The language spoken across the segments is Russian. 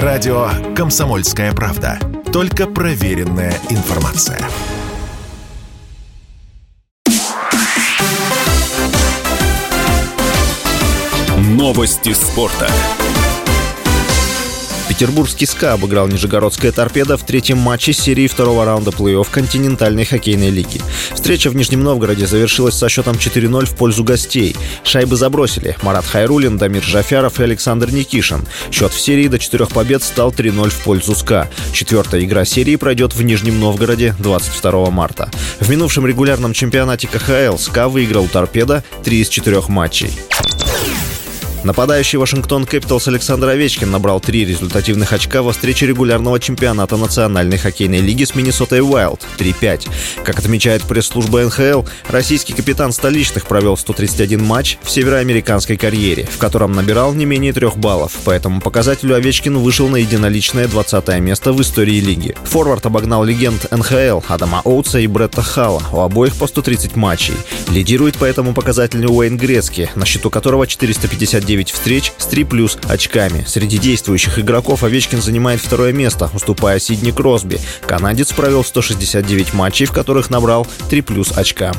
Радио «Комсомольская правда». Только проверенная информация. Новости спорта. Петербургский СКА обыграл Нижегородская торпеда в третьем матче серии второго раунда плей-офф континентальной хоккейной лиги. Встреча в Нижнем Новгороде завершилась со счетом 4-0 в пользу гостей. Шайбы забросили Марат Хайрулин, Дамир Жафяров и Александр Никишин. Счет в серии до четырех побед стал 3-0 в пользу СКА. Четвертая игра серии пройдет в Нижнем Новгороде 22 марта. В минувшем регулярном чемпионате КХЛ СКА выиграл Торпедо 3 из 4 матчей. Нападающий Вашингтон Кэпиталс Александр Овечкин набрал три результативных очка во встрече регулярного чемпионата Национальной хоккейной лиги с Миннесотой Уайлд 3-5. Как отмечает пресс-служба НХЛ, российский капитан столичных провел 131 матч в североамериканской карьере, в котором набирал не менее трех баллов. По этому показателю Овечкин вышел на единоличное 20 место в истории лиги. Форвард обогнал легенд НХЛ Адама Оутса и Бретта Халла, у обоих по 130 матчей. Лидирует по этому показателю Уэйн Грецки, на счету которого 459 9 встреч с 3 плюс очками. Среди действующих игроков Овечкин занимает второе место, уступая Сидни Кросби. Канадец провел 169 матчей, в которых набрал 3 плюс очка.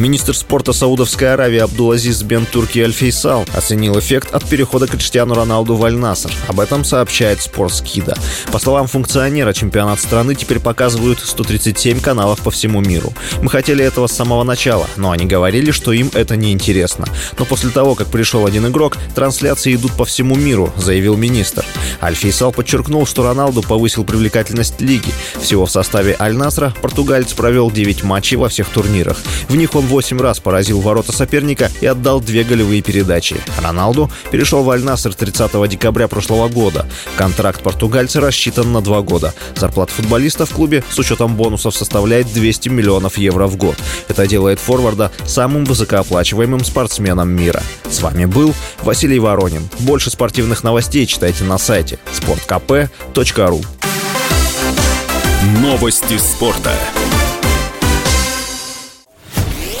Министр спорта Саудовской Аравии Абдулазиз Бен Турки Аль-Фейсал оценил эффект от перехода Криштиану Роналду в Аль-Наср. Об этом сообщает Спортскида. По словам функционера, чемпионат страны теперь показывают 137 каналов по всему миру. Мы хотели этого с самого начала, но они говорили, что им это не интересно. Но после того, как пришел один игрок, трансляции идут по всему миру, заявил министр. Аль-Фейсал подчеркнул, что Роналду повысил привлекательность лиги. Всего в составе Аль-Насра португалец провел 9 матчей во всех турнирах. В них он 8 раз поразил ворота соперника и отдал две голевые передачи. Роналду перешел в Аль-Наср 30 декабря прошлого года. Контракт португальца рассчитан на два года. Зарплата футболиста в клубе с учетом бонусов составляет 200 миллионов евро в год. Это делает форварда самым высокооплачиваемым спортсменом мира. С вами был Василий Воронин. Больше спортивных новостей читайте на сайте sportkp.ru Новости спорта.